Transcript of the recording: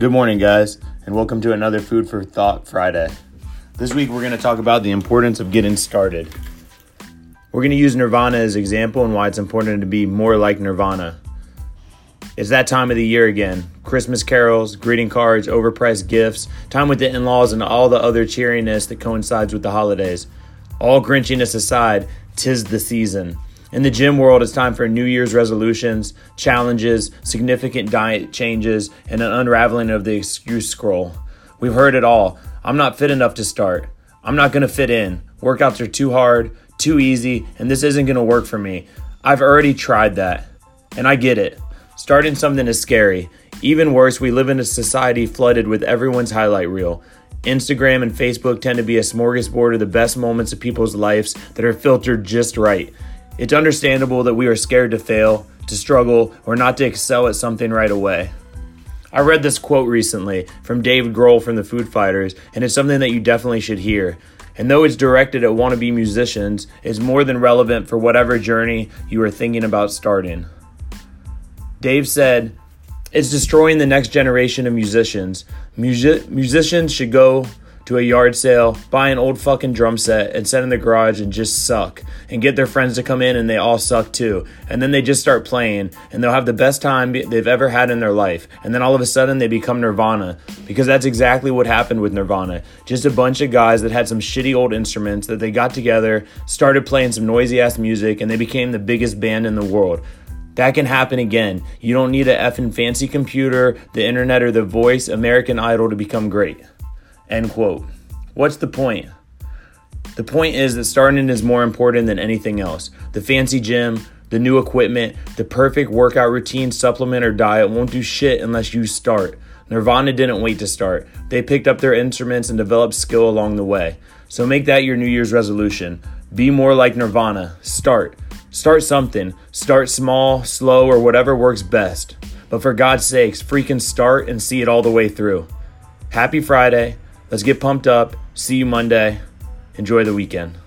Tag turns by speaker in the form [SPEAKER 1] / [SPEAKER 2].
[SPEAKER 1] Good morning, guys, and welcome to another Food for Thought Friday. This week, we're going to talk about the importance of getting started. We're going to use Nirvana as example and why it's important to be more like Nirvana. It's that time of the year again. Christmas carols, greeting cards, overpriced gifts, time with the in laws, and all the other cheeriness that coincides with the holidays. All Grinchiness aside, tis the season. In the gym world, it's time for New Year's resolutions, challenges, significant diet changes, and an unraveling of the excuse scroll. We've heard it all. I'm not fit enough to start. I'm not going to fit in. Workouts are too hard, too easy, and this isn't going to work for me. I've already tried that, and I get it. Starting something is scary. Even worse, we live in a society flooded with everyone's highlight reel. Instagram and Facebook tend to be a smorgasbord of the best moments of people's lives that are filtered just right. It's understandable that we are scared to fail, to struggle, or not to excel at something right away. I read this quote recently from Dave Grohl from the Foo Fighters, and it's something that you definitely should hear. And though it's directed at wannabe musicians, it's more than relevant for whatever journey you are thinking about starting. Dave said, It's destroying the next generation of musicians. Musi- musicians should go to a yard sale, buy an old fucking drum set, and set in the garage and just suck. And get their friends to come in and they all suck too. And then they just start playing and they'll have the best time they've ever had in their life. And then all of a sudden they become Nirvana. Because that's exactly what happened with Nirvana. Just a bunch of guys that had some shitty old instruments that they got together, started playing some noisy ass music, and they became the biggest band in the world. That can happen again. You don't need a effing fancy computer, the internet, or the voice American Idol to become great. End quote. What's the point? The point is that starting is more important than anything else. The fancy gym, the new equipment, the perfect workout routine, supplement, or diet won't do shit unless you start. Nirvana didn't wait to start. They picked up their instruments and developed skill along the way. So make that your New Year's resolution. Be more like Nirvana. Start. Start something. Start small, slow, or whatever works best. But for God's sakes, freaking start and see it all the way through. Happy Friday. Let's get pumped up. See you Monday. Enjoy the weekend.